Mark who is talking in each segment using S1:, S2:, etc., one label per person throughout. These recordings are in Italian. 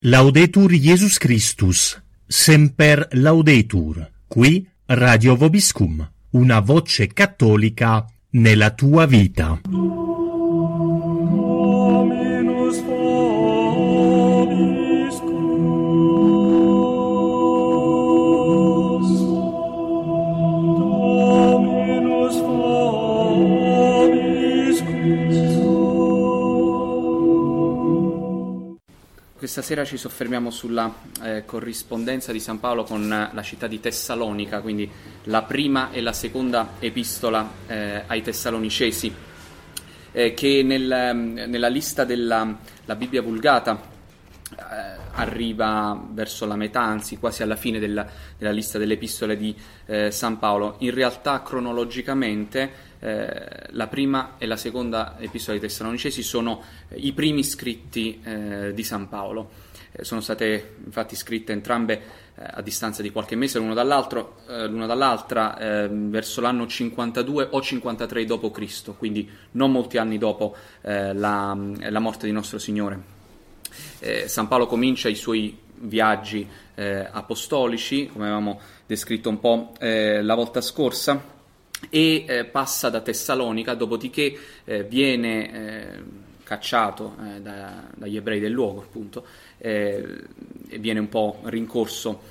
S1: Laudetur Jesus Christus, semper laudetur, qui Radio Vobiscum, una voce cattolica nella tua vita.
S2: Questa sera ci soffermiamo sulla eh, corrispondenza di San Paolo con eh, la città di Tessalonica, quindi la prima e la seconda epistola eh, ai Tessalonicesi, eh, che nel, ehm, nella lista della la Bibbia Vulgata eh, arriva verso la metà, anzi quasi alla fine della, della lista delle epistole di eh, San Paolo. In realtà cronologicamente eh, la prima e la seconda epistola dei Tessalonicesi sono eh, i primi scritti eh, di San Paolo. Eh, sono state infatti scritte entrambe a distanza di qualche mese eh, l'una dall'altra ehm, verso l'anno 52 o 53 d.C., quindi non molti anni dopo la, la morte di nostro Signore. San Paolo comincia i suoi viaggi apostolici, come avevamo descritto un po' la volta scorsa, e eh, passa da Tessalonica, dopodiché eh, viene eh, cacciato eh, da- dagli ebrei del luogo, appunto, eh, e viene un po' rincorso.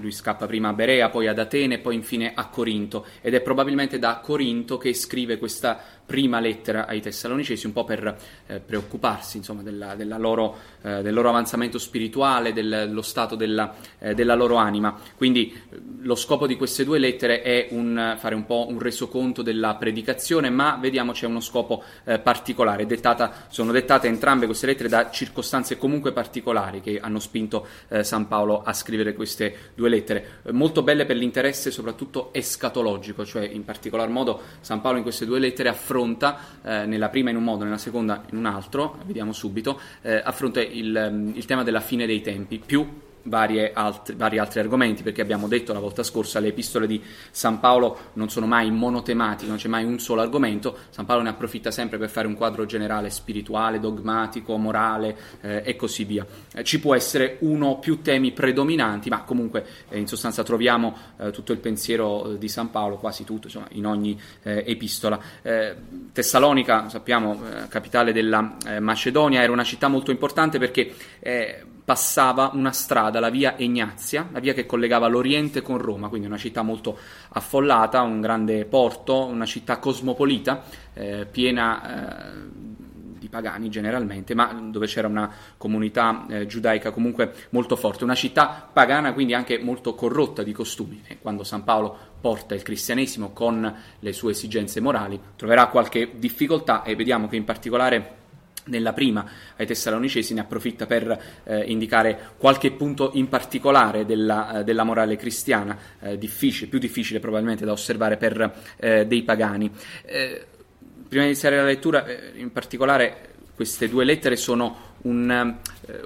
S2: lui scappa prima a Berea, poi ad Atene, poi infine a Corinto, ed è probabilmente da Corinto che scrive questa prima lettera ai Tessalonicesi, un po' per eh, preoccuparsi insomma, della- della loro, eh, del loro avanzamento spirituale, del- dello stato della, eh, della loro anima. Quindi eh, lo scopo di queste due lettere è un- fare un po' un resoconto della predicazione, ma vediamo c'è uno scopo eh, particolare. Dettata- sono dettate entrambe queste lettere da circostanze comunque particolari che hanno spinto eh, San Paolo a scrivere queste due lettere, molto belle per l'interesse soprattutto escatologico, cioè in particolar modo San Paolo in queste due lettere affronta, eh, nella prima in un modo, nella seconda in un altro, vediamo subito, eh, affronta il, ehm, il tema della fine dei tempi, più altri, vari altri argomenti, perché abbiamo detto la volta scorsa le epistole di San Paolo non sono mai monotematiche, non c'è mai un solo argomento, San Paolo ne approfitta sempre per fare un quadro generale spirituale, dogmatico, morale eh, e così via. Eh, ci può essere uno o più temi predominanti, ma comunque eh, in sostanza troviamo eh, tutto il pensiero eh, di San Paolo, quasi tutto, insomma, in ogni eh, epistola. Tessalonica, sappiamo, capitale della Macedonia, era una città molto importante perché passava una strada, la via Egnazia, la via che collegava l'Oriente con Roma, quindi una città molto affollata, un grande porto, una città cosmopolita, eh, piena eh, di pagani generalmente, ma dove c'era una comunità eh, giudaica comunque molto forte, una città pagana quindi anche molto corrotta di costumi. E quando San Paolo porta il cristianesimo con le sue esigenze morali, troverà qualche difficoltà e vediamo che in particolare nella prima ai Tessalonicesi ne approfitta per eh, indicare qualche punto in particolare della, eh, della morale cristiana, eh, difficile, più difficile probabilmente da osservare per eh, dei pagani. Eh, prima di iniziare la lettura, in particolare queste due lettere sono un,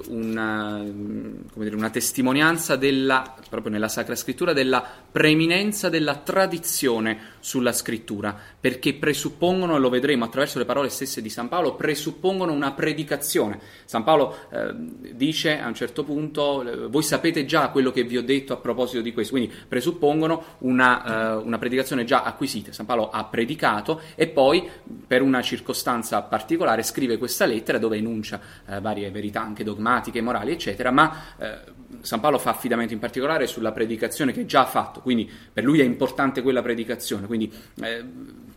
S2: una, come dire, una testimonianza della, proprio nella Sacra Scrittura della preeminenza della tradizione sulla Scrittura, perché presuppongono, e lo vedremo attraverso le parole stesse di San Paolo, presuppongono una predicazione. San Paolo eh, dice a un certo punto, eh, voi sapete già quello che vi ho detto a proposito di questo, quindi presuppongono una, eh, una predicazione già acquisita. San Paolo ha predicato e poi per una circostanza particolare scrive questa lettera dove enuncia eh, varie verità anche dogmatiche, morali, eccetera, ma eh, San Paolo fa affidamento in particolare sulla predicazione che già ha fatto, quindi per lui è importante quella predicazione, quindi eh,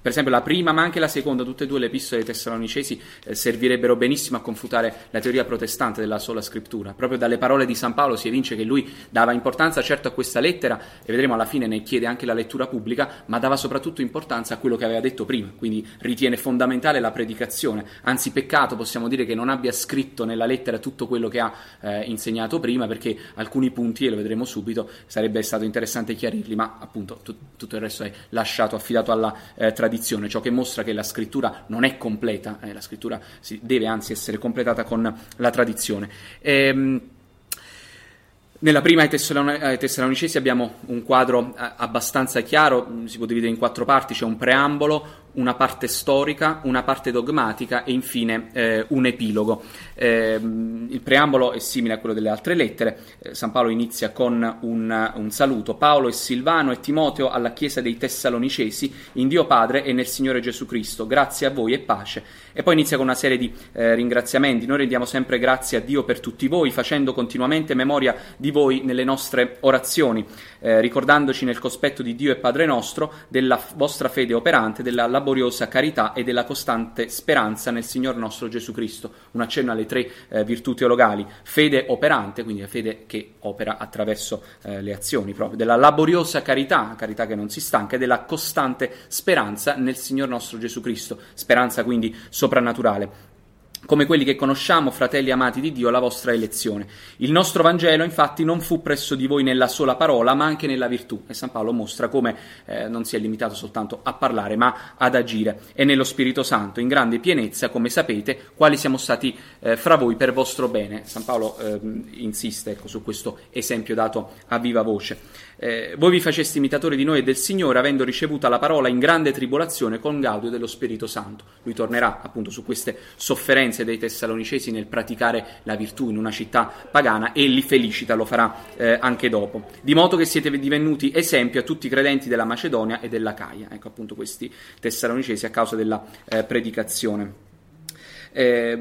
S2: per esempio la prima ma anche la seconda, tutte e due le epistole dei Tessalonicesi eh, servirebbero benissimo a confutare la teoria protestante della sola scrittura. Proprio dalle parole di San Paolo si evince che lui dava importanza certo a questa lettera e vedremo alla fine ne chiede anche la lettura pubblica, ma dava soprattutto importanza a quello che aveva detto prima, quindi ritiene fondamentale la predicazione, anzi peccato possiamo dire che non abbia scritto nella lettera tutto quello che ha eh, insegnato prima perché alcuni punti, e lo vedremo subito, sarebbe stato interessante chiarirli, ma appunto tu- tutto il resto è lasciato, affidato alla eh, tradizione, ciò che mostra che la scrittura non è completa, eh, la scrittura deve anzi essere completata con la tradizione. Ehm, nella prima ai, Tessalon- ai Tessalonicesi abbiamo un quadro eh, abbastanza chiaro, si può dividere in quattro parti, c'è un preambolo, una parte storica, una parte dogmatica e infine eh, un epilogo. Eh, il preambolo è simile a quello delle altre lettere. Eh, San Paolo inizia con un, un, saluto. Paolo e Silvano e Timoteo alla Chiesa dei Tessalonicesi, in Dio Padre e nel Signore Gesù Cristo. Grazie a voi e pace. E poi inizia con una serie di eh, ringraziamenti. Noi rendiamo sempre grazie a Dio per tutti voi, facendo continuamente memoria di voi nelle nostre orazioni, eh, ricordandoci nel cospetto di Dio e Padre nostro della vostra fede operante, della laboriosa carità e della costante speranza nel Signor nostro Gesù Cristo. Un accenno alle tre eh, virtù teologali, fede operante, quindi la fede che opera attraverso eh, le azioni proprio, della laboriosa carità, carità che non si stanca, e della costante speranza nel Signor nostro Gesù Cristo, speranza quindi soprannaturale come quelli che conosciamo, fratelli amati di Dio, la vostra elezione. Il nostro Vangelo, infatti, non fu presso di voi nella sola parola, ma anche nella virtù. E San Paolo mostra come eh, non si è limitato soltanto a parlare, ma ad agire. E nello Spirito Santo, in grande pienezza, come sapete, quali siamo stati eh, fra voi per vostro bene. San Paolo eh, insiste ecco, su questo esempio dato a viva voce. Eh, voi vi faceste imitatori di noi e del Signore, avendo ricevuta la parola in grande tribolazione con gaudio dello Spirito Santo. Lui tornerà appunto su queste sofferenze dei Tessalonicesi nel praticare la virtù in una città pagana e li felicita, lo farà eh, anche dopo. Di modo che siete divenuti esempio a tutti i credenti della Macedonia e della Caia. Ecco appunto questi Tessalonicesi a causa della eh, predicazione. Eh,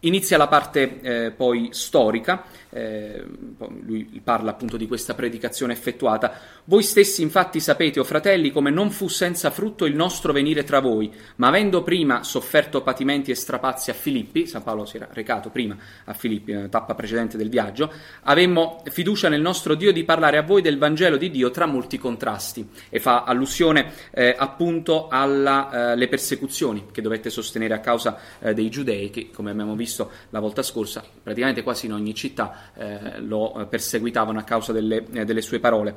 S2: inizia la parte eh, poi storica eh, lui parla appunto di questa predicazione effettuata. Voi stessi infatti sapete, o fratelli, come non fu senza frutto il nostro venire tra voi, ma avendo prima sofferto patimenti e strapazzi a Filippi, San Paolo si era recato prima a Filippi, nella tappa precedente del viaggio, avemmo fiducia nel nostro Dio di parlare a voi del Vangelo di Dio tra molti contrasti. E fa allusione eh, appunto alle eh, persecuzioni che dovette sostenere a causa eh, dei giudei, che come abbiamo visto la volta scorsa, praticamente quasi in ogni città eh, lo perseguitavano a causa delle, eh, delle sue parole.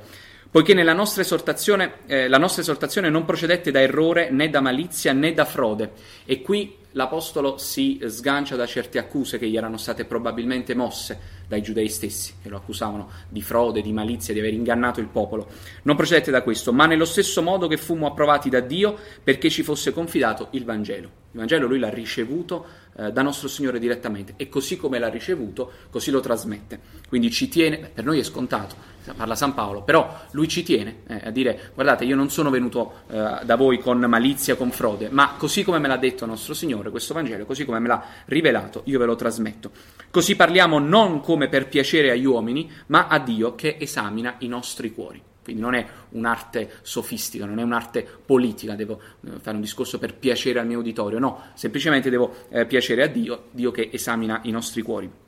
S2: Poiché nella nostra esortazione, eh, la nostra esortazione non procedette da errore, né da malizia, né da frode. E qui l'Apostolo si sgancia da certe accuse che gli erano state probabilmente mosse dai giudei stessi, che lo accusavano di frode, di malizia, di aver ingannato il popolo. Non procedette da questo, ma nello stesso modo che fummo approvati da Dio perché ci fosse confidato il Vangelo. Il Vangelo lui l'ha ricevuto eh, da nostro Signore direttamente e così come l'ha ricevuto, così lo trasmette. Quindi ci tiene, per noi è scontato, parla San Paolo, però lui ci tiene eh, a dire guardate io non sono venuto eh, da voi con malizia, con frode, ma così come me l'ha detto nostro Signore questo Vangelo, così come me l'ha rivelato, io ve lo trasmetto. Così parliamo non come per piacere agli uomini, ma a Dio che esamina i nostri cuori. Quindi non è un'arte sofistica, non è un'arte politica, devo eh, fare un discorso per piacere al mio uditorio, no, semplicemente devo eh, piacere a Dio, Dio che esamina i nostri cuori.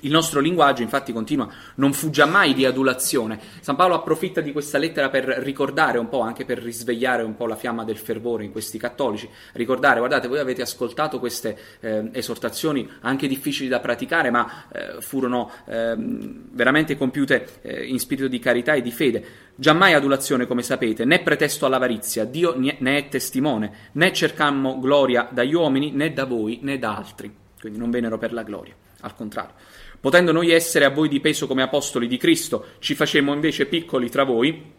S2: Il nostro linguaggio infatti continua, non fuggia mai di adulazione. San Paolo approfitta di questa lettera per ricordare un po', anche per risvegliare un po' la fiamma del fervore in questi cattolici. Ricordare, guardate, voi avete ascoltato queste eh, esortazioni anche difficili da praticare, ma eh, furono eh, veramente compiute eh, in spirito di carità e di fede. Giammai adulazione, come sapete, né pretesto all'avarizia, Dio ne è testimone, né cercammo gloria dagli uomini, né da voi, né da altri. Quindi non vennero per la gloria, al contrario. Potendo noi essere a voi di peso come apostoli di Cristo, ci facemmo invece piccoli tra voi,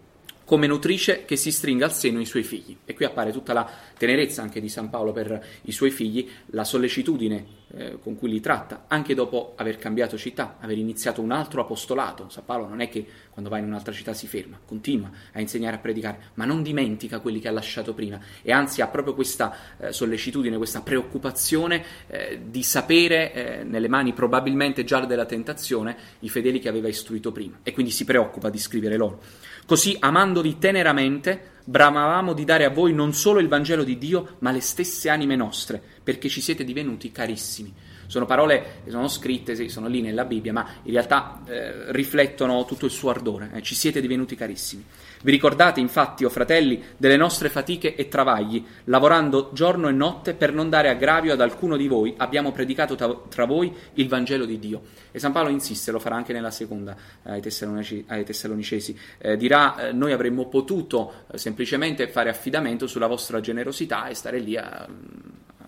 S2: come nutrice che si stringa al seno i suoi figli. E qui appare tutta la tenerezza anche di San Paolo per i suoi figli, la sollecitudine eh, con cui li tratta, anche dopo aver cambiato città, aver iniziato un altro apostolato. San Paolo non è che quando va in un'altra città si ferma, continua a insegnare a predicare, ma non dimentica quelli che ha lasciato prima e anzi ha proprio questa eh, sollecitudine, questa preoccupazione eh, di sapere eh, nelle mani probabilmente già della tentazione i fedeli che aveva istruito prima e quindi si preoccupa di scrivere loro. Così, amandovi teneramente, bramavamo di dare a voi non solo il Vangelo di Dio, ma le stesse anime nostre, perché ci siete divenuti carissimi. Sono parole che sono scritte, sì, sono lì nella Bibbia, ma in realtà eh, riflettono tutto il suo ardore. Eh, ci siete divenuti carissimi. Vi ricordate infatti, o oh fratelli, delle nostre fatiche e travagli, lavorando giorno e notte per non dare aggravio ad alcuno di voi, abbiamo predicato tra, tra voi il Vangelo di Dio. E San Paolo insiste, lo farà anche nella seconda eh, ai, Tessalonicesi, ai Tessalonicesi. Eh, dirà, eh, noi avremmo potuto eh, semplicemente fare affidamento sulla vostra generosità e stare lì a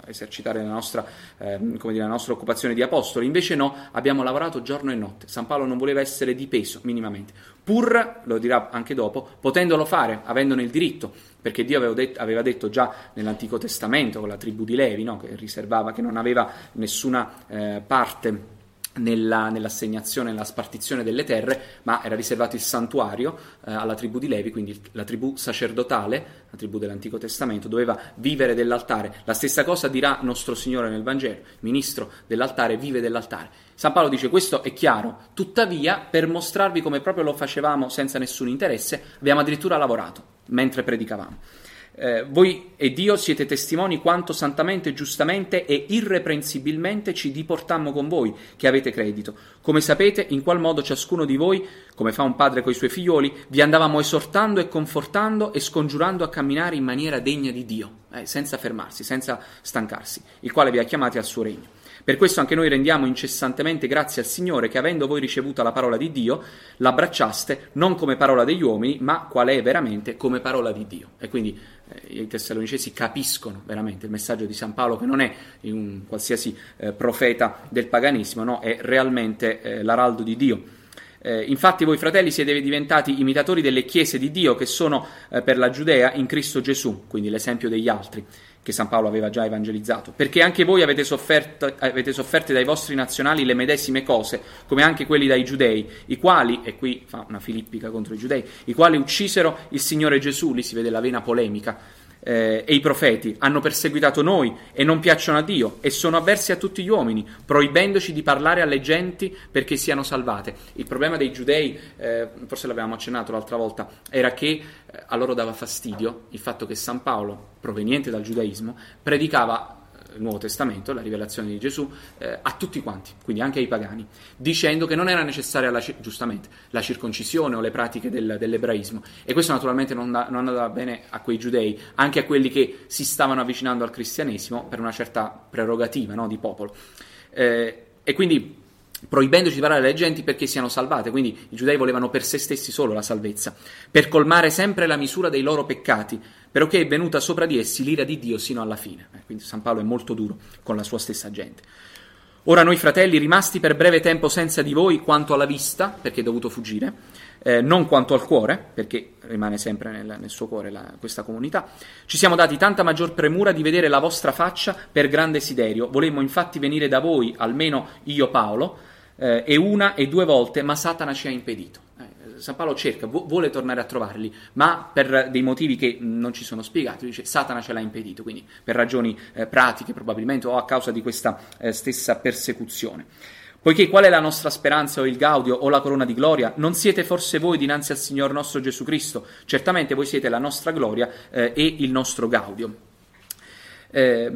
S2: esercitare la nostra, eh, dire, la nostra occupazione di apostoli. Invece no, abbiamo lavorato giorno e notte. San Paolo non voleva essere di peso minimamente, pur, lo dirà anche dopo, potendolo fare, avendone il diritto, perché Dio aveva detto, aveva detto già nell'Antico Testamento con la tribù di Levi, no, che riservava, che non aveva nessuna eh, parte nella, nell'assegnazione, nella spartizione delle terre, ma era riservato il santuario eh, alla tribù di Levi, quindi la tribù sacerdotale, la tribù dell'Antico Testamento, doveva vivere dell'altare. La stessa cosa dirà nostro Signore nel Vangelo, ministro dell'altare vive dell'altare. San Paolo dice questo è chiaro, tuttavia per mostrarvi come proprio lo facevamo senza nessun interesse, abbiamo addirittura lavorato mentre predicavamo. Eh, voi e Dio siete testimoni quanto santamente, giustamente e irreprensibilmente ci diportammo con voi, che avete credito. Come sapete, in qual modo ciascuno di voi, come fa un padre coi suoi figlioli, vi andavamo esortando e confortando e scongiurando a camminare in maniera degna di Dio, eh, senza fermarsi, senza stancarsi, il quale vi ha chiamati al suo regno. Per questo anche noi rendiamo incessantemente grazie al Signore che avendo voi ricevuta la parola di Dio, l'abbracciaste non come parola degli uomini, ma quale è veramente come parola di Dio. E quindi eh, i tessalonicesi capiscono veramente il messaggio di San Paolo che non è un qualsiasi eh, profeta del paganesimo, no? è realmente eh, l'araldo di Dio. Eh, infatti voi fratelli siete diventati imitatori delle chiese di Dio che sono eh, per la Giudea in Cristo Gesù, quindi l'esempio degli altri che San Paolo aveva già evangelizzato, perché anche voi avete sofferto, avete sofferte dai vostri nazionali le medesime cose, come anche quelli dai giudei, i quali, e qui fa una filippica contro i giudei, i quali uccisero il Signore Gesù, lì si vede la vena polemica, eh, e i profeti hanno perseguitato noi e non piacciono a Dio e sono avversi a tutti gli uomini, proibendoci di parlare alle genti perché siano salvate. Il problema dei giudei, eh, forse l'avevamo accennato l'altra volta, era che eh, a loro dava fastidio il fatto che San Paolo, proveniente dal giudaismo, predicava il Nuovo Testamento, la rivelazione di Gesù, eh, a tutti quanti, quindi anche ai pagani, dicendo che non era necessaria la, giustamente la circoncisione o le pratiche del, dell'ebraismo. E questo naturalmente non, da, non, andava bene a quei giudei, anche a quelli che si stavano avvicinando al cristianesimo per una certa prerogativa no, di popolo. Eh, e quindi proibendoci di parlare alle genti perché siano salvate, quindi i giudei volevano per se stessi solo la salvezza, per colmare sempre la misura dei loro peccati, perché è venuta sopra di essi l'ira di Dio sino alla fine. Eh, quindi San Paolo è molto duro con la sua stessa gente. Ora noi fratelli, rimasti per breve tempo senza di voi quanto alla vista, perché è dovuto fuggire, eh, non quanto al cuore, perché rimane sempre nel, nel suo cuore la, questa comunità, ci siamo dati tanta maggior premura di vedere la vostra faccia per grande desiderio. Volemmo infatti venire da voi, almeno io Paolo, eh, e una e due volte, ma Satana ci ha impedito. San Paolo cerca, vuole tornare a trovarli, ma per dei motivi che non ci sono spiegati, dice Satana ce l'ha impedito, quindi per ragioni eh, pratiche probabilmente o a causa di questa eh, stessa persecuzione. Poiché qual è la nostra speranza o il gaudio o la corona di gloria? Non siete forse voi dinanzi al Signore nostro Gesù Cristo? Certamente voi siete la nostra gloria eh, e il nostro gaudio. Eh,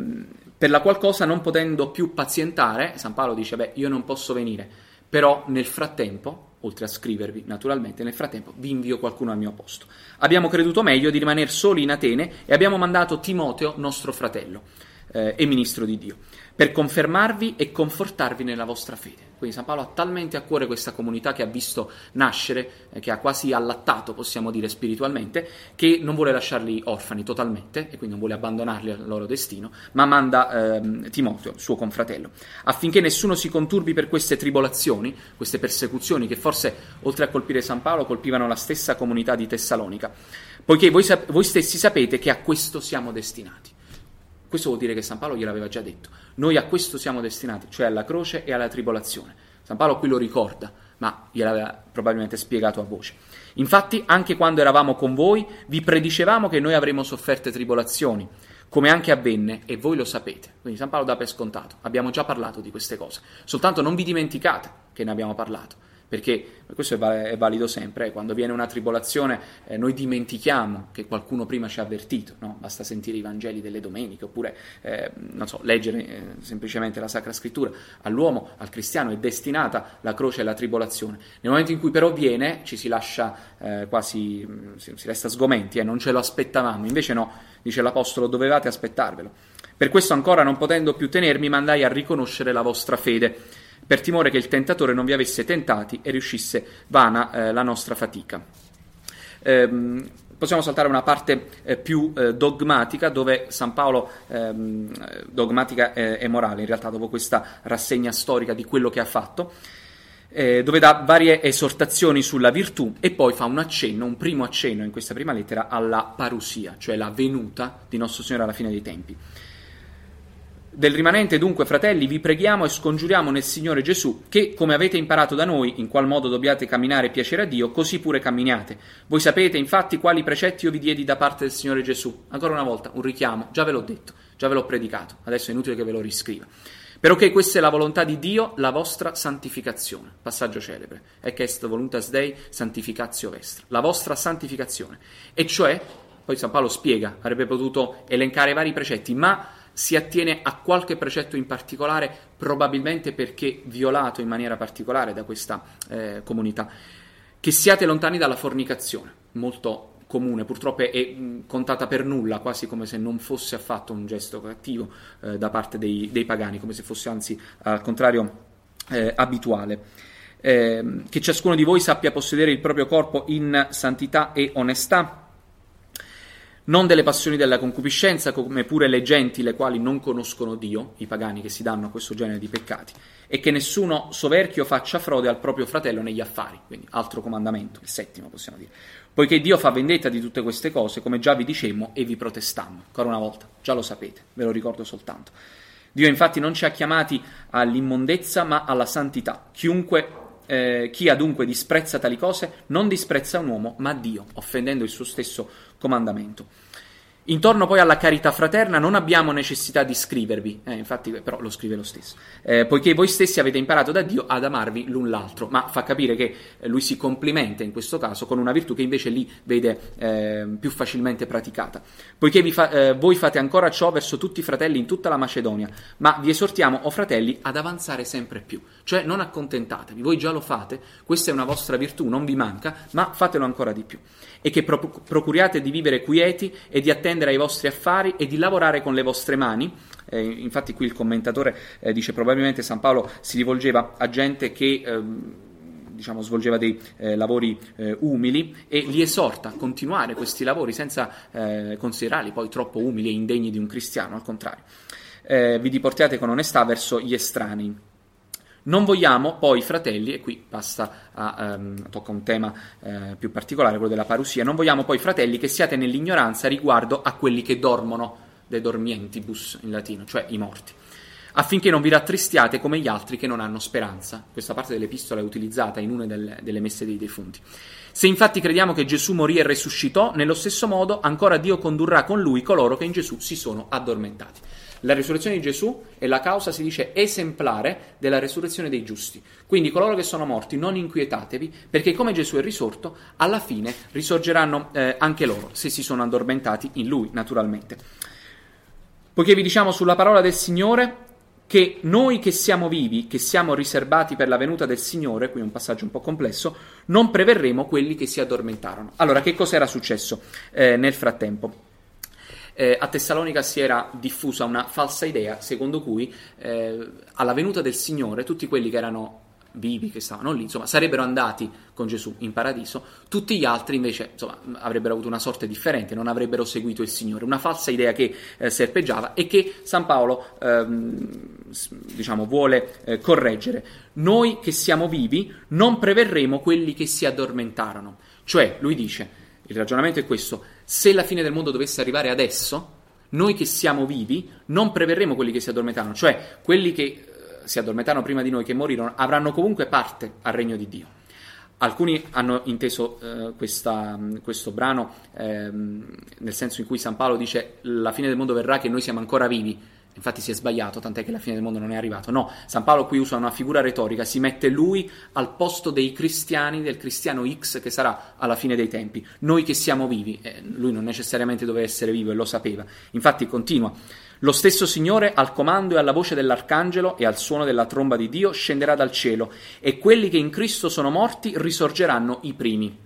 S2: per la qual cosa non potendo più pazientare, San Paolo dice, beh, io non posso venire, però nel frattempo oltre a scrivervi naturalmente, nel frattempo vi invio qualcuno al mio posto. Abbiamo creduto meglio di rimanere soli in Atene e abbiamo mandato Timoteo, nostro fratello eh, e ministro di Dio per confermarvi e confortarvi nella vostra fede. Quindi San Paolo ha talmente a cuore questa comunità che ha visto nascere, eh, che ha quasi allattato, possiamo dire spiritualmente, che non vuole lasciarli orfani totalmente e quindi non vuole abbandonarli al loro destino, ma manda ehm, Timoteo, suo confratello, affinché nessuno si conturbi per queste tribolazioni, queste persecuzioni che forse oltre a colpire San Paolo colpivano la stessa comunità di Tessalonica, poiché voi, voi stessi sapete che a questo siamo destinati. Questo vuol dire che San Paolo gliel'aveva già detto. Noi a questo siamo destinati, cioè alla croce e alla tribolazione. San Paolo qui lo ricorda, ma gliel'aveva probabilmente spiegato a voce. Infatti, anche quando eravamo con voi, vi predicevamo che noi avremmo sofferte tribolazioni, come anche avvenne, e voi lo sapete. Quindi San Paolo dà per scontato. Abbiamo già parlato di queste cose. Soltanto non vi dimenticate che ne abbiamo parlato perché questo è valido sempre, eh, quando viene una tribolazione eh, noi dimentichiamo che qualcuno prima ci ha avvertito, no? basta sentire i Vangeli delle domeniche oppure eh, so, leggere eh, semplicemente la Sacra Scrittura, all'uomo, al cristiano è destinata la croce e la tribolazione, nel momento in cui però viene ci si lascia eh, quasi, mm, si, si, resta sgomenti, eh, non ce lo aspettavamo, invece no, dice l'Apostolo, dovevate aspettarvelo. Per questo ancora non potendo più tenermi mandai a riconoscere la vostra fede per timore che il tentatore non vi avesse tentati e riuscisse vana eh, la nostra fatica. Ehm, possiamo saltare una parte eh, più eh, dogmatica dove San Paolo, ehm, dogmatica eh, e morale in realtà dopo questa rassegna storica di quello che ha fatto, eh, dove dà varie esortazioni sulla virtù e poi fa un accenno, un primo accenno in questa prima lettera alla parusia, cioè la venuta di nostro Signore alla fine dei tempi. Del rimanente dunque, fratelli, vi preghiamo e scongiuriamo nel Signore Gesù che, come avete imparato da noi, in qual modo dobbiate camminare e piacere a Dio, così pure camminate. Voi sapete, infatti, quali precetti io vi diedi da parte del Signore Gesù. Ancora una volta, un richiamo, già ve l'ho detto, già ve l'ho predicato, adesso è inutile che ve lo riscriva. Però che questa è la volontà di Dio, la vostra santificazione. Passaggio celebre. Ec voluntas Dei santificatio vestra. La vostra santificazione. E cioè, poi San Paolo spiega, avrebbe potuto elencare vari precetti, ma si attiene a qualche precetto in particolare, probabilmente perché violato in maniera particolare da questa eh, comunità. Che siate lontani dalla fornicazione, molto comune, purtroppo è, è contata per nulla, quasi come se non fosse affatto un gesto cattivo eh, da parte dei, dei, pagani, come se fosse anzi al contrario eh, abituale. Eh, che ciascuno di voi sappia possedere il proprio corpo in santità e onestà, non delle passioni della concupiscenza, come pure le genti le quali non conoscono Dio, i pagani che si danno a questo genere di peccati, e che nessuno soverchio faccia frode al proprio fratello negli affari, quindi altro comandamento, il settimo possiamo dire. Poiché Dio fa vendetta di tutte queste cose, come già vi dicemmo e vi protestammo. Ancora una volta, già lo sapete, ve lo ricordo soltanto. Dio infatti non ci ha chiamati all'immondezza, ma alla santità. Chiunque eh, chi adunque disprezza tali cose non disprezza un uomo, ma Dio, offendendo il suo stesso comandamento. Intorno poi alla carità fraterna non abbiamo necessità di scrivervi, eh, infatti però lo scrive lo stesso, eh, poiché voi stessi avete imparato da Dio ad amarvi l'un l'altro, ma fa capire che eh, lui si complimenta in questo caso con una virtù che invece lì vede eh, più facilmente praticata. Poiché fa, eh, voi fate ancora ciò verso tutti i fratelli in tutta la Macedonia, ma vi esortiamo, o fratelli, ad avanzare sempre più, cioè non accontentatevi, voi già lo fate, questa è una vostra virtù, non vi manca, ma fatelo ancora di più. E che pro- procuriate di vivere quieti e di attendere ai vostri affari e di lavorare con le vostre mani. Eh, infatti qui il commentatore eh, dice probabilmente San Paolo si rivolgeva a gente che... Ehm, diciamo, svolgeva dei eh, lavori eh, umili e li esorta a continuare questi lavori senza eh, considerarli poi troppo umili e indegni di un cristiano, al contrario. Eh, vi diportiate con onestà verso gli estranei. Non vogliamo poi, fratelli, e qui passa a, um, tocca un tema uh, più particolare, quello della parusia, non vogliamo poi, fratelli, che siate nell'ignoranza riguardo a quelli che dormono, de dormientibus in latino, cioè i morti, affinché non vi rattristiate come gli altri che non hanno speranza. Questa parte dell'epistola è utilizzata in una delle, delle messe dei defunti. Se infatti crediamo che Gesù morì e resuscitò, nello stesso modo ancora Dio condurrà con lui coloro che in Gesù si sono addormentati. La risurrezione di Gesù è la causa, si dice, esemplare della risurrezione dei giusti. Quindi coloro che sono morti non inquietatevi, perché come Gesù è risorto, alla fine risorgeranno eh, anche loro, se si sono addormentati in Lui, naturalmente. Poiché vi diciamo sulla parola del Signore che noi che siamo vivi, che siamo riservati per la venuta del Signore, qui è un passaggio un po' complesso, non preverremo quelli che si addormentarono. Allora, che cosa era successo eh, nel frattempo? Eh, a Tessalonica si era diffusa una falsa idea secondo cui eh, alla venuta del Signore tutti quelli che erano vivi, che stavano lì, insomma, sarebbero andati con Gesù in paradiso, tutti gli altri invece insomma, avrebbero avuto una sorte differente, non avrebbero seguito il Signore. Una falsa idea che eh, serpeggiava e che San Paolo ehm, diciamo, vuole eh, correggere. Noi che siamo vivi non preverremo quelli che si addormentarono. Cioè, lui dice, il ragionamento è questo, se la fine del mondo dovesse arrivare adesso, noi che siamo vivi non preverremo quelli che si addormentarono, cioè quelli che eh, si addormentarono prima di noi, che morirono, avranno comunque parte al regno di Dio. Alcuni hanno inteso eh, questa, questo brano eh, nel senso in cui San Paolo dice la fine del mondo verrà che noi siamo ancora vivi Infatti si è sbagliato, tant'è che la fine del mondo non è arrivato. No, San Paolo qui usa una figura retorica, si mette lui al posto dei cristiani, del cristiano X che sarà alla fine dei tempi. Noi che siamo vivi, eh, lui non necessariamente doveva essere vivo e lo sapeva. Infatti continua, lo stesso Signore al comando e alla voce dell'arcangelo e al suono della tromba di Dio scenderà dal cielo e quelli che in Cristo sono morti risorgeranno i primi.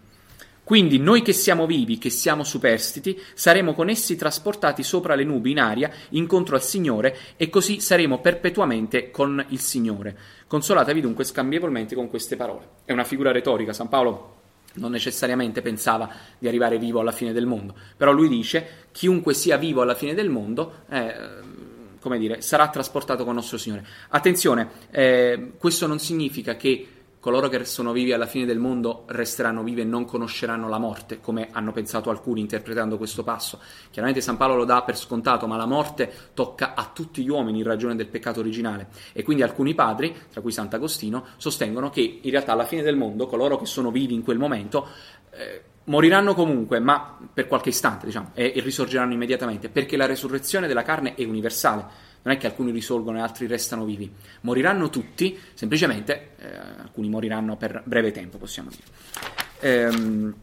S2: Quindi noi che siamo vivi, che siamo superstiti, saremo con essi trasportati sopra le nubi in aria incontro al Signore e così saremo perpetuamente con il Signore. Consolatevi dunque scambievolmente con queste parole. È una figura retorica, San Paolo non necessariamente pensava di arrivare vivo alla fine del mondo, però lui dice chiunque sia vivo alla fine del mondo, eh, come dire, sarà trasportato con nostro Signore. Attenzione, eh, questo non significa che coloro che sono vivi alla fine del mondo resteranno vivi e non conosceranno la morte, come hanno pensato alcuni interpretando questo passo. Chiaramente San Paolo lo dà per scontato, ma la morte tocca a tutti gli uomini in ragione del peccato originale. E quindi alcuni padri, tra cui Sant'Agostino, sostengono che in realtà alla fine del mondo coloro che sono vivi in quel momento eh, moriranno comunque, ma per qualche istante, diciamo, e, e risorgeranno immediatamente, perché la resurrezione della carne è universale non è che alcuni risorgono e altri restano vivi, moriranno tutti, semplicemente eh, alcuni moriranno per breve tempo, possiamo dire. Ehm,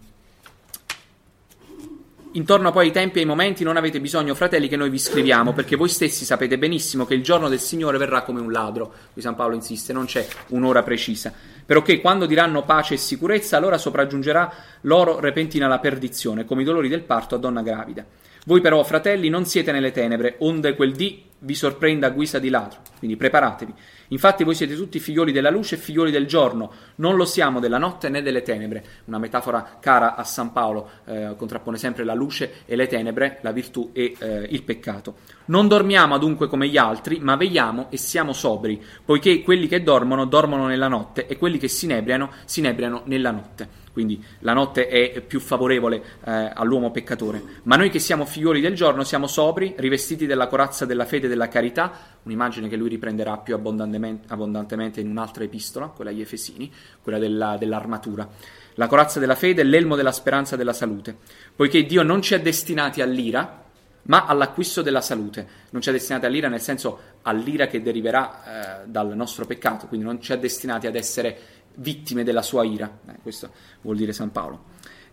S2: Intorno poi ai tempi e ai momenti non avete bisogno, fratelli, che noi vi scriviamo, perché voi stessi sapete benissimo che il giorno del Signore verrà come un ladro. Qui San Paolo insiste, non c'è un'ora precisa. Però che quando diranno pace e sicurezza, allora sopraggiungerà loro repentina la perdizione, come i dolori del parto a donna gravida. Voi però, fratelli, non siete nelle tenebre, onde quel dì vi sorprenda a guisa di ladro. Quindi preparatevi. Infatti voi siete tutti figlioli della luce e figlioli del giorno, non lo siamo della notte né delle tenebre. Una metafora cara a San Paolo, eh, contrappone sempre la luce e le tenebre, la virtù e eh, il peccato. Non dormiamo dunque come gli altri, ma vegliamo e siamo sobri, poiché quelli che dormono dormono nella notte e quelli che si inebriano si inebriano nella notte quindi la notte è più favorevole eh, all'uomo peccatore. Ma noi che siamo figlioli del giorno siamo sobri, rivestiti della corazza della fede e della carità, un'immagine che lui riprenderà più abbondantemente, in un'altra epistola, quella agli Efesini, quella della, dell'armatura. La corazza della fede è l'elmo della speranza e della salute, poiché Dio non ci ha destinati all'ira, ma all'acquisto della salute. Non ci ha destinati all'ira nel senso all'ira che deriverà eh, dal nostro peccato, quindi non ci ha destinati ad essere vittime della sua ira. Eh, questo vuol dire San Paolo.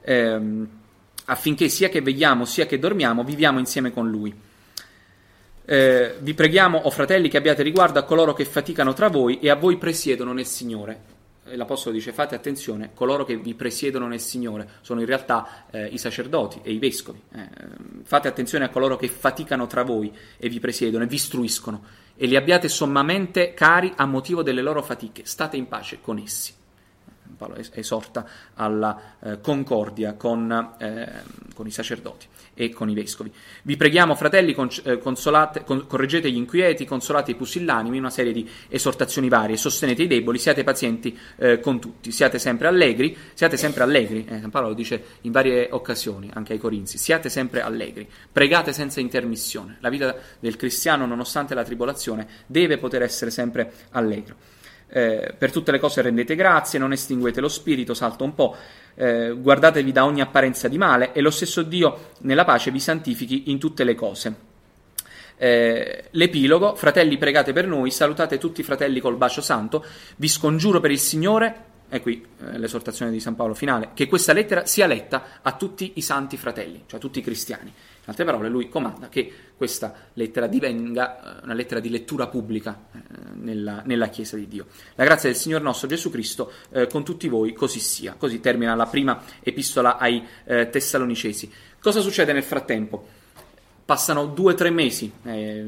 S2: Eh, affinché sia che vegliamo sia che dormiamo, viviamo insieme con lui. Eh, vi preghiamo, o oh fratelli, che abbiate riguardo a coloro che faticano tra voi e a voi presiedono nel Signore. L'Apostolo dice: Fate attenzione, coloro che vi presiedono nel Signore sono in realtà eh, i sacerdoti e i vescovi. Eh, fate attenzione a coloro che faticano tra voi e vi presiedono e vi istruiscono e li abbiate sommamente cari a motivo delle loro fatiche. State in pace con essi. Paolo esorta alla eh, concordia con, eh, con, i sacerdoti e con i vescovi. Vi preghiamo, fratelli, con, eh, consolate, con, correggete gli inquieti, consolate i pusillanimi, una serie di esortazioni varie, sostenete i deboli, siate pazienti eh, con tutti, siate sempre allegri, siate sempre allegri, eh, San Paolo lo dice in varie occasioni, anche ai Corinzi, siate sempre allegri, pregate senza intermissione. La vita del cristiano, nonostante la tribolazione, deve poter essere sempre allegro. Eh, per tutte le cose rendete grazie, non estinguete lo spirito, salta un po', eh, guardatevi da ogni apparenza di male e lo stesso Dio nella pace vi santifichi in tutte le cose. Eh, l'epilogo, fratelli pregate per noi, salutate tutti i fratelli col bacio santo, vi scongiuro per il Signore, e qui eh, l'esortazione di San Paolo finale, che questa lettera sia letta a tutti i santi fratelli, cioè a tutti i cristiani. In altre parole, lui comanda che questa lettera divenga eh, una lettera di lettura pubblica eh, nella, nella, Chiesa di Dio. La grazia del Signore nostro Gesù Cristo eh, con tutti voi, così sia. Così termina la prima epistola ai eh, Tessalonicesi. Cosa succede nel frattempo? Passano due o tre mesi, eh,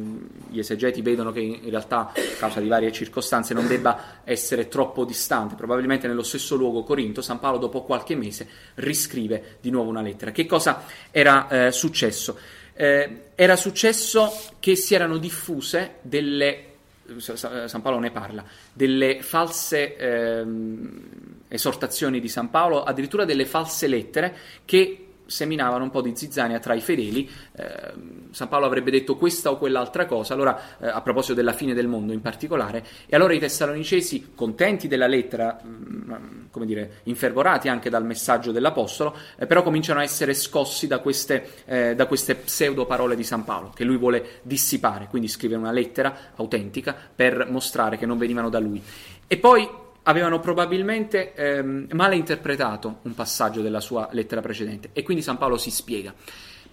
S2: gli esegeti vedono che in realtà, a causa di varie circostanze, non debba essere troppo distante. Probabilmente nello stesso luogo, Corinto, San Paolo, dopo qualche mese, riscrive di nuovo una lettera. Che cosa era eh, successo? Eh, era successo che si erano diffuse delle San Paolo ne parla, delle false ehm, esortazioni di San Paolo, addirittura delle false lettere che seminavano un po' di zizzania tra i fedeli. Eh, San Paolo avrebbe detto questa o quell'altra cosa, allora eh, a proposito della fine del mondo in particolare, e allora i tessalonicesi, contenti della lettera, mh, mm, come dire, infervorati anche dal messaggio dell'Apostolo, eh, però cominciano a essere scossi da queste, eh, da queste pseudo parole di San Paolo, che lui vuole dissipare, quindi scrive una lettera autentica per mostrare che non venivano da lui. E poi avevano probabilmente ehm, male interpretato un passaggio della sua lettera precedente e quindi San Paolo si spiega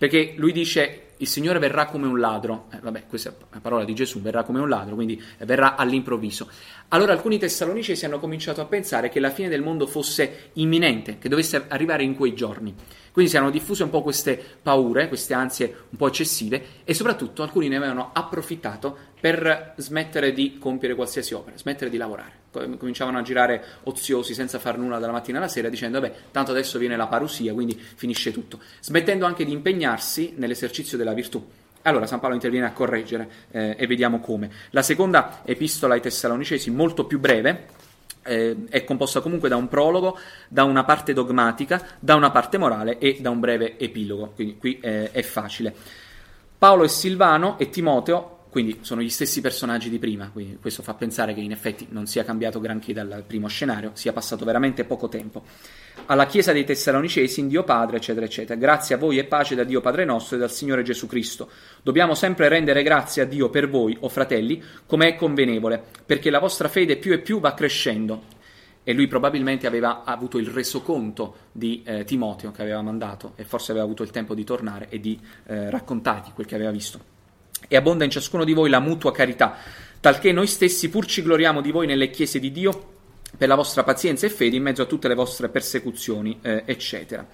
S2: perché lui dice il Signore verrà come un ladro, eh, vabbè, questa è la parola di Gesù, verrà come un ladro, quindi verrà all'improvviso. Allora alcuni tessalonicesi hanno cominciato a pensare che la fine del mondo fosse imminente, che dovesse arrivare in quei giorni. Quindi si erano diffuse un po' queste paure, queste ansie un po' eccessive e soprattutto alcuni ne avevano approfittato per smettere di compiere qualsiasi opera, smettere di lavorare. Cominciavano a girare oziosi senza far nulla dalla mattina alla sera dicendo vabbè, tanto adesso viene la parusia, quindi finisce tutto, smettendo anche di impegnarsi nell'esercizio della virtù. Allora San Paolo interviene a correggere eh, e vediamo come. La seconda epistola ai Tessalonicesi, molto più breve, eh, è composta comunque da un prologo, da una parte dogmatica, da una parte morale e da un breve epilogo, quindi qui eh, è facile. Paolo e Silvano e Timoteo quindi sono gli stessi personaggi di prima, quindi questo fa pensare che in effetti non sia cambiato granché dal primo scenario, sia passato veramente poco tempo. Alla Chiesa dei Tessalonicesi, in Dio Padre, eccetera, eccetera. Grazie a voi e pace da Dio Padre nostro e dal Signore Gesù Cristo. Dobbiamo sempre rendere grazie a Dio per voi, o fratelli, come è convenevole, perché la vostra fede più e più va crescendo. E lui probabilmente aveva avuto il resoconto di eh, Timoteo che aveva mandato e forse aveva avuto il tempo di tornare e di eh, raccontargli quel che aveva visto e abbonda in ciascuno di voi la mutua carità, talché noi stessi pur ci gloriamo di voi nelle chiese di Dio per la vostra pazienza e fede in mezzo a tutte le vostre persecuzioni, eh, eccetera.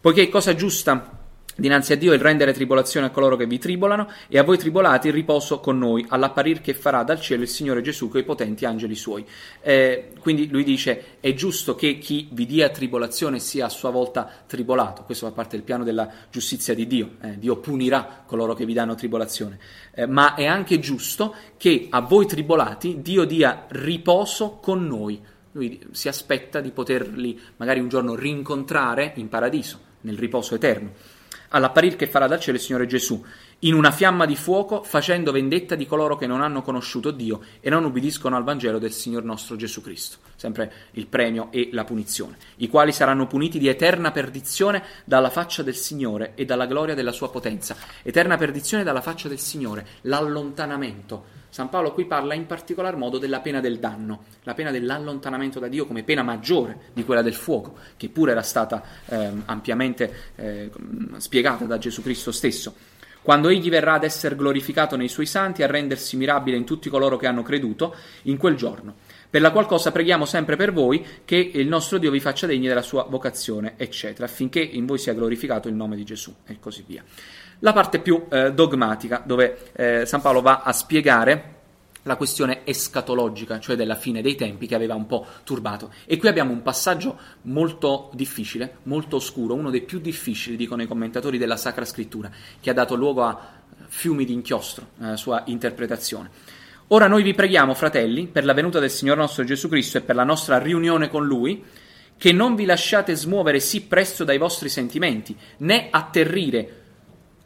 S2: Poiché è cosa giusta Dinanzi a Dio il rendere tribolazione a coloro che vi tribolano e a voi tribolati il riposo con noi, all'apparir che farà dal cielo il Signore Gesù coi potenti angeli suoi. Eh, quindi lui dice è giusto che chi vi dia tribolazione sia a sua volta tribolato, questo fa parte del piano della giustizia di Dio, eh, Dio punirà coloro che vi danno tribolazione, eh, ma è anche giusto che a voi tribolati Dio dia riposo con noi. Lui si aspetta di poterli magari un giorno rincontrare in paradiso, nel riposo eterno all'apparir che farà dal cielo il Signore Gesù, in una fiamma di fuoco, facendo vendetta di coloro che non hanno conosciuto Dio e non ubbidiscono al Vangelo del Signor nostro Gesù Cristo. Sempre il premio e la punizione, i quali saranno puniti di eterna perdizione dalla faccia del Signore e dalla gloria della sua potenza. Eterna perdizione dalla faccia del Signore, l'allontanamento San Paolo qui parla in particolar modo della pena del danno, la pena dell'allontanamento da Dio come pena maggiore di quella del fuoco, che pure era stata eh, ampiamente eh, spiegata da Gesù Cristo stesso. Quando egli verrà ad essere glorificato nei suoi santi, a rendersi mirabile in tutti coloro che hanno creduto in quel giorno. Per la qual preghiamo sempre per voi che il nostro Dio vi faccia degni della sua vocazione, eccetera, affinché in voi sia glorificato il nome di Gesù e così via la parte più eh, dogmatica, dove eh, San Paolo va a spiegare la questione escatologica, cioè della fine dei tempi che aveva un po' turbato. E qui abbiamo un passaggio molto difficile, molto oscuro, uno dei più difficili, dicono i commentatori della Sacra Scrittura, che ha dato luogo a fiumi di inchiostro nella sua interpretazione. Ora noi vi preghiamo, fratelli, per la venuta del Signore nostro Gesù Cristo e per la nostra riunione con Lui, che non vi lasciate smuovere sì presto dai vostri sentimenti, né atterrire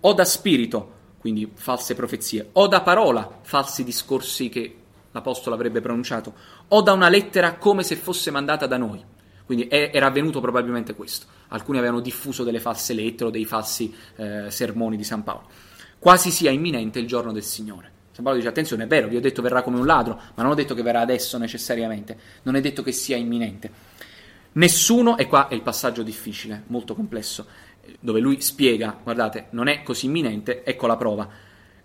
S2: o da spirito, quindi false profezie, o da parola, falsi discorsi che l'Apostolo avrebbe pronunciato, o da una lettera come se fosse mandata da noi. Quindi era avvenuto probabilmente questo. Alcuni avevano diffuso delle false lettere o dei falsi eh, sermoni di San Paolo. Quasi sia imminente il giorno del Signore. San Paolo dice: Attenzione, è vero, vi ho detto verrà come un ladro, ma non ho detto che verrà adesso necessariamente. Non è detto che sia imminente. Nessuno, e qua è il passaggio difficile, molto complesso, dove lui spiega, guardate, non è così imminente, ecco la prova.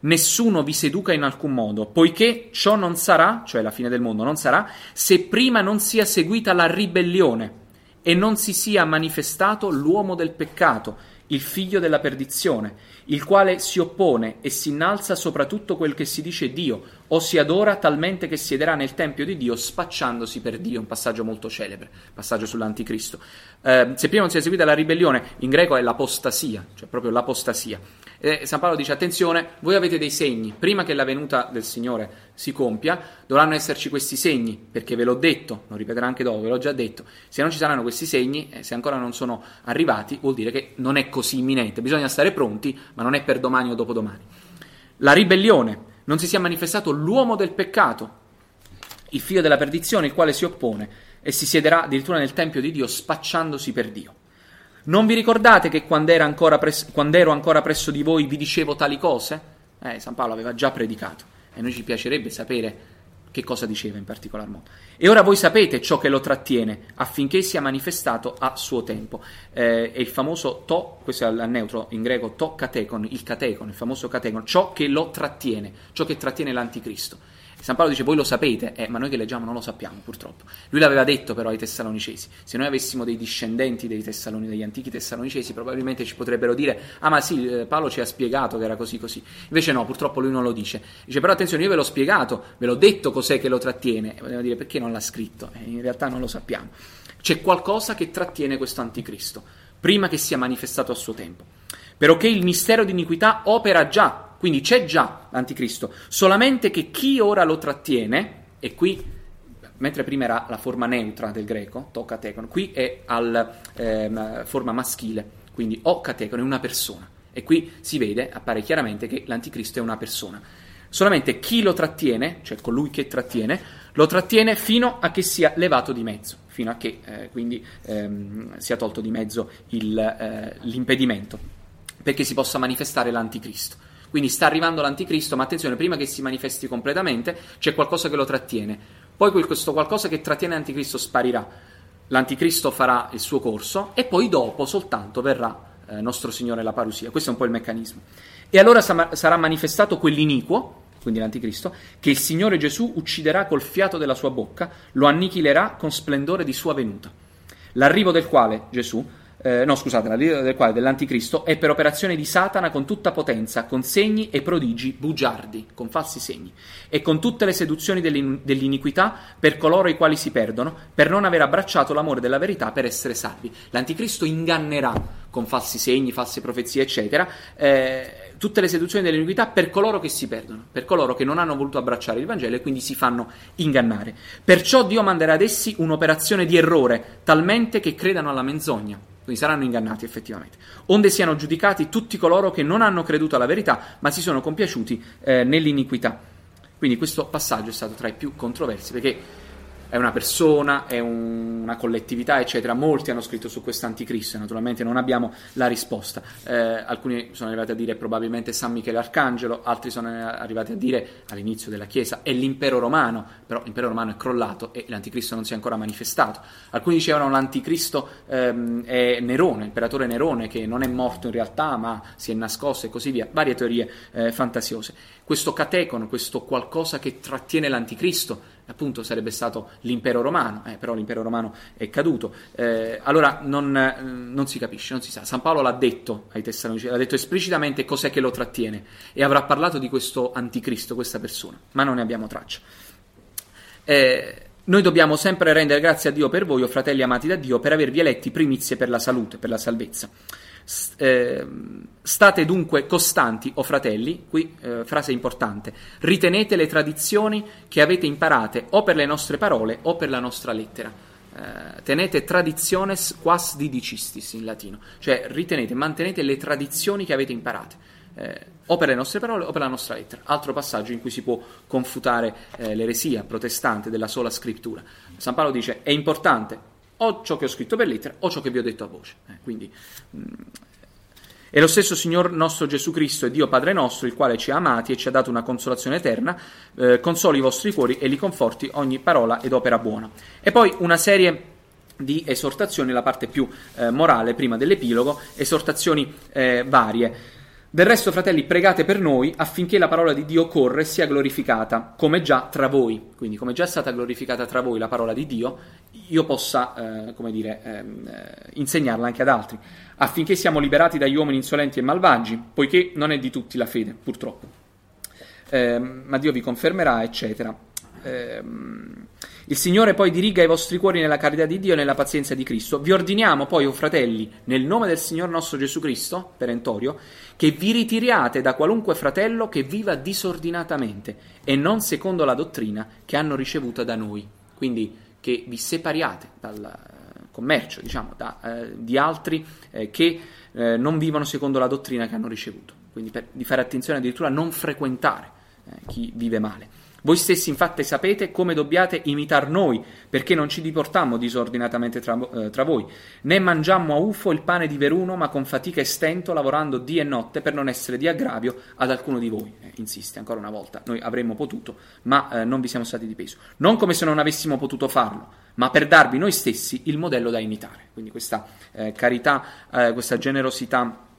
S2: Nessuno vi seduca in alcun modo, poiché ciò non sarà, cioè la fine del mondo non sarà, se prima non sia seguita la ribellione e non si sia manifestato l'uomo del peccato, il figlio della perdizione, il quale si oppone e si innalza sopra tutto quel che si dice Dio, o si adora talmente che siederà nel tempio di Dio spacciandosi per Dio, un passaggio molto celebre, passaggio sull'anticristo. Eh, se prima non si è eseguita la ribellione, in greco è l'apostasia, cioè proprio l'apostasia. E San Paolo dice attenzione, voi avete dei segni, prima che la venuta del Signore si compia, dovranno esserci questi segni, perché ve l'ho detto, lo ripeterò anche dopo, ve l'ho già detto, se non ci saranno questi segni, eh, se ancora non sono arrivati, vuol dire che non è così imminente, bisogna stare pronti, ma non è per domani o dopodomani. La ribellione, non si sia manifestato l'uomo del peccato, il figlio della perdizione, il quale si oppone e si siederà addirittura nel tempio di Dio spacciandosi per Dio. Non vi ricordate che quando, pres- quando ero ancora presso di voi vi dicevo tali cose? Eh, San Paolo aveva già predicato e noi ci piacerebbe sapere che cosa diceva in particolar modo. E ora voi sapete ciò che lo trattiene affinché sia manifestato a suo tempo. Eh, è il famoso to, questo è al neutro in greco, to katekon, il katekon, il famoso katekon, ciò che lo trattiene, ciò che trattiene l'anticristo. San Paolo dice voi lo sapete, eh, ma noi che leggiamo non lo sappiamo purtroppo. Lui l'aveva detto però ai Tessalonicesi. Se noi avessimo dei discendenti dei Tessaloni, degli antichi Tessalonicesi, probabilmente ci potrebbero dire ah ma sì, eh, Paolo ci ha spiegato che era così così. Invece no, purtroppo lui non lo dice. Dice però attenzione, io ve l'ho spiegato, ve l'ho detto cos'è che lo trattiene. E vogliamo dire perché non l'ha scritto? Eh, in realtà non lo sappiamo. C'è qualcosa che trattiene questo anticristo, prima che sia manifestato a suo tempo. Perché il mistero di iniquità opera già quindi c'è già l'anticristo, solamente che chi ora lo trattiene, e qui, mentre prima era la forma neutra del greco, tocatecon, qui è alla eh, forma maschile, quindi ocatecon è una persona. E qui si vede, appare chiaramente che l'anticristo è una persona. Solamente chi lo trattiene, cioè colui che trattiene, lo trattiene fino a che sia levato di mezzo, fino a che eh, quindi ehm, sia tolto di mezzo il, eh, l'impedimento, perché si possa manifestare l'anticristo. Quindi sta arrivando l'anticristo, ma attenzione, prima che si manifesti completamente c'è qualcosa che lo trattiene. Poi questo qualcosa che trattiene l'anticristo sparirà. L'anticristo farà il suo corso e poi dopo soltanto verrà eh, nostro Signore la parusia. Questo è un po' il meccanismo. E allora sa- sarà manifestato quell'iniquo, quindi l'anticristo, che il Signore Gesù ucciderà col fiato della sua bocca, lo annichilerà con splendore di sua venuta. L'arrivo del quale Gesù eh, no scusate, la vita del quale dell'anticristo è per operazione di Satana con tutta potenza, con segni e prodigi bugiardi, con falsi segni, e con tutte le seduzioni dell'in- dell'iniquità per coloro i quali si perdono, per non aver abbracciato l'amore della verità per essere salvi. L'anticristo ingannerà con falsi segni, false profezie, eccetera, eh, tutte le seduzioni dell'iniquità per coloro che si perdono, per coloro che non hanno voluto abbracciare il Vangelo e quindi si fanno ingannare. Perciò Dio manderà ad essi un'operazione di errore, talmente che credano alla menzogna quindi saranno ingannati effettivamente, onde siano giudicati tutti coloro che non hanno creduto alla verità, ma si sono compiaciuti eh, nell'iniquità. Quindi questo passaggio è stato tra i più controversi perché è una persona, è un, una collettività, eccetera. Molti hanno scritto su questo anticristo, naturalmente non abbiamo la risposta. Eh, alcuni sono arrivati a dire probabilmente San Michele Arcangelo, altri sono arrivati a dire all'inizio della Chiesa è l'impero romano, però l'impero romano è crollato e l'anticristo non si è ancora manifestato. Alcuni dicevano l'anticristo ehm, è Nerone, l'imperatore Nerone, che non è morto in realtà ma si è nascosto e così via. Varie teorie eh, fantasiose. Questo catecono, questo qualcosa che trattiene l'anticristo, appunto sarebbe stato l'impero romano, eh, però l'impero romano è caduto. Eh, allora non, non, si capisce, non si sa. San Paolo l'ha detto ai Tessalonici, l'ha detto esplicitamente cos'è che lo trattiene e avrà parlato di questo anticristo, questa persona, ma non ne abbiamo traccia. Eh, noi dobbiamo sempre rendere grazie a Dio per voi, o fratelli amati da Dio, per avervi eletti primizie per la salute, per la salvezza. Eh, state dunque costanti, o fratelli, qui eh, frase importante, ritenete le tradizioni che avete imparate o per le nostre parole o per la nostra lettera. Eh, tenete traditiones quas didicistis in latino, cioè ritenete, mantenete le tradizioni che avete imparate. Eh, o per le nostre parole o per la nostra lettera. Altro passaggio in cui si può confutare eh, l'eresia protestante della sola scrittura. San Paolo dice è importante o ciò che ho scritto per lettera o ciò che vi ho detto a voce. Eh, quindi, mh, mm, è lo stesso Signor nostro Gesù Cristo e Dio Padre nostro, il quale ci ha amati e ci ha dato una consolazione eterna, eh, consoli i vostri cuori e li conforti ogni parola ed opera buona. E poi una serie di esortazioni, la parte più eh, morale prima dell'epilogo, esortazioni eh, varie. Del resto, fratelli, pregate per noi affinché la parola di Dio corre e sia glorificata, come già tra voi. Quindi, come già è stata glorificata tra voi la parola di Dio, io possa, eh, come dire, eh, insegnarla anche ad altri, affinché siamo liberati dagli uomini insolenti e malvagi, poiché non è di tutti la fede, purtroppo. Eh, ma Dio vi confermerà, eccetera. Eh, il Signore poi diriga i vostri cuori nella carità di Dio e nella pazienza di Cristo. Vi ordiniamo poi, o oh fratelli, nel nome del Signore nostro Gesù Cristo, perentorio, che vi ritiriate da qualunque fratello che viva disordinatamente e non secondo la dottrina che hanno ricevuta da noi. Quindi che vi separiate dal eh, commercio, diciamo, da, eh, di altri eh, che eh, non vivono secondo la dottrina che hanno ricevuto. Quindi per, di fare attenzione addirittura a non frequentare eh, chi vive male Voi stessi infatti sapete come dobbiate imitar noi, perché non ci diportammo disordinatamente tra, eh, tra, voi, né mangiammo a ufo il pane di veruno, ma con fatica e stento, lavorando dì e notte per non essere di aggravio ad alcuno di voi. Eh, insiste ancora una volta, noi avremmo potuto, ma eh, non vi siamo stati di peso. Non come se non avessimo potuto farlo, ma per darvi noi stessi il modello da imitare. Quindi questa eh, carità, eh, questa generosità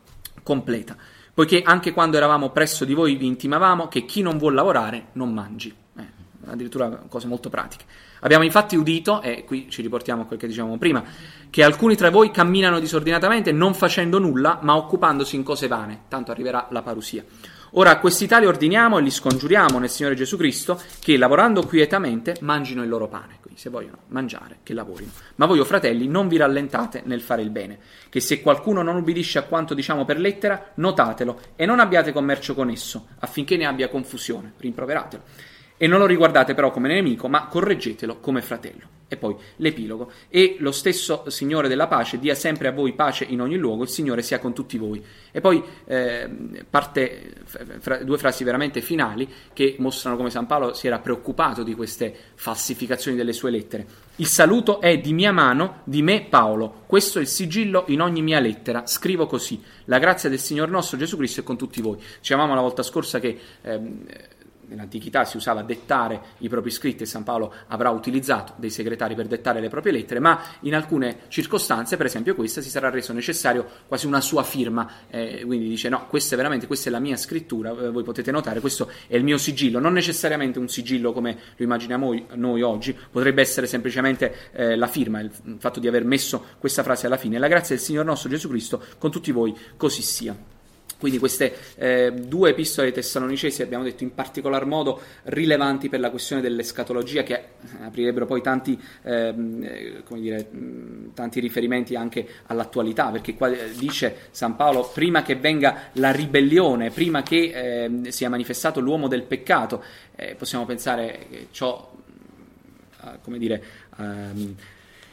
S2: completa poiché anche quando eravamo presso di voi vi intimavamo che chi non vuol lavorare non mangi. Eh, addirittura cose molto pratiche. Abbiamo infatti udito, e qui ci riportiamo a quel che dicevamo prima, che alcuni tra voi camminano disordinatamente non facendo nulla, ma occupandosi in cose vane, tanto arriverà la parusia. Ora a questi tali ordiniamo e li scongiuriamo nel Signore Gesù Cristo che lavorando quietamente mangino il loro pane. Quindi se vogliono mangiare, che lavorino. Ma voi, o fratelli, non vi rallentate nel fare il bene, che se qualcuno non ubbidisce a quanto diciamo per lettera, notatelo e non abbiate commercio con esso, affinché ne abbia confusione. Rimproveratelo e non lo riguardate però come nemico, ma correggetelo come fratello. E poi l'epilogo. E lo stesso Signore della pace dia sempre a voi pace in ogni luogo, il Signore sia con tutti voi. E poi eh, parte fra, due frasi veramente finali che mostrano come San Paolo si era preoccupato di queste falsificazioni delle sue lettere. Il saluto è di mia mano, di me Paolo. Questo è il sigillo in ogni mia lettera. Scrivo così. La grazia del Signore nostro Gesù Cristo è con tutti voi. Dicevamo la volta scorsa che... Ehm, nell'antichità si usava dettare i propri scritti e San Paolo avrà utilizzato dei segretari per dettare le proprie lettere, ma in alcune circostanze, per esempio questa, si sarà reso necessario quasi una sua firma, eh, quindi dice no, questa è veramente, questa è la mia scrittura, eh, voi potete notare, questo è il mio sigillo, non necessariamente un sigillo come lo immaginiamo noi oggi, potrebbe essere semplicemente eh, la firma, il fatto di aver messo questa frase alla fine, la grazia del Signore nostro Gesù Cristo con tutti voi così sia. Quindi queste eh, due epistole Tessalonicesi abbiamo detto in particolar modo rilevanti per la questione dell'escatologia che aprirebbero poi tanti, ehm, eh, dire, tanti riferimenti anche all'attualità perché qua eh, dice San Paolo prima che venga la ribellione, prima che eh, sia manifestato l'uomo del peccato, eh, possiamo pensare che ciò, come dire, ehm,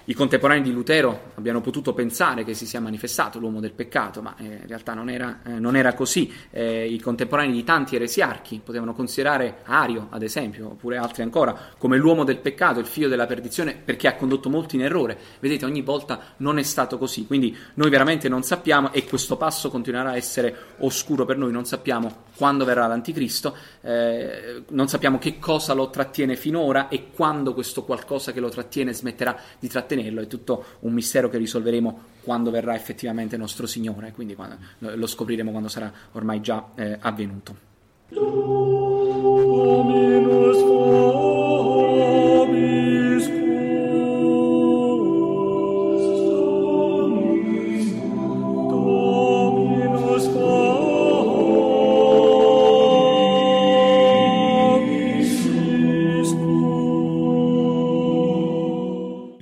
S2: i contemporanei di Lutero abbiano potuto pensare che si sia manifestato l'uomo del peccato, ma eh, in realtà non era, eh, non era così. Eh, I contemporanei di tanti eresiarchi potevano considerare Ario, ad esempio, oppure altri ancora, come l'uomo del peccato, il figlio della perdizione, perché ha condotto molti in errore. Vedete, ogni volta non è stato così. Quindi noi veramente non sappiamo, e questo passo continuerà a essere oscuro per noi, non sappiamo quando verrà l'anticristo, eh, non sappiamo che cosa lo trattiene finora e quando questo qualcosa che lo trattiene smetterà di trattenere ottenerlo, è tutto un mistero che risolveremo quando verrà effettivamente nostro Signore, quindi quando, lo scopriremo quando sarà ormai già eh, avvenuto.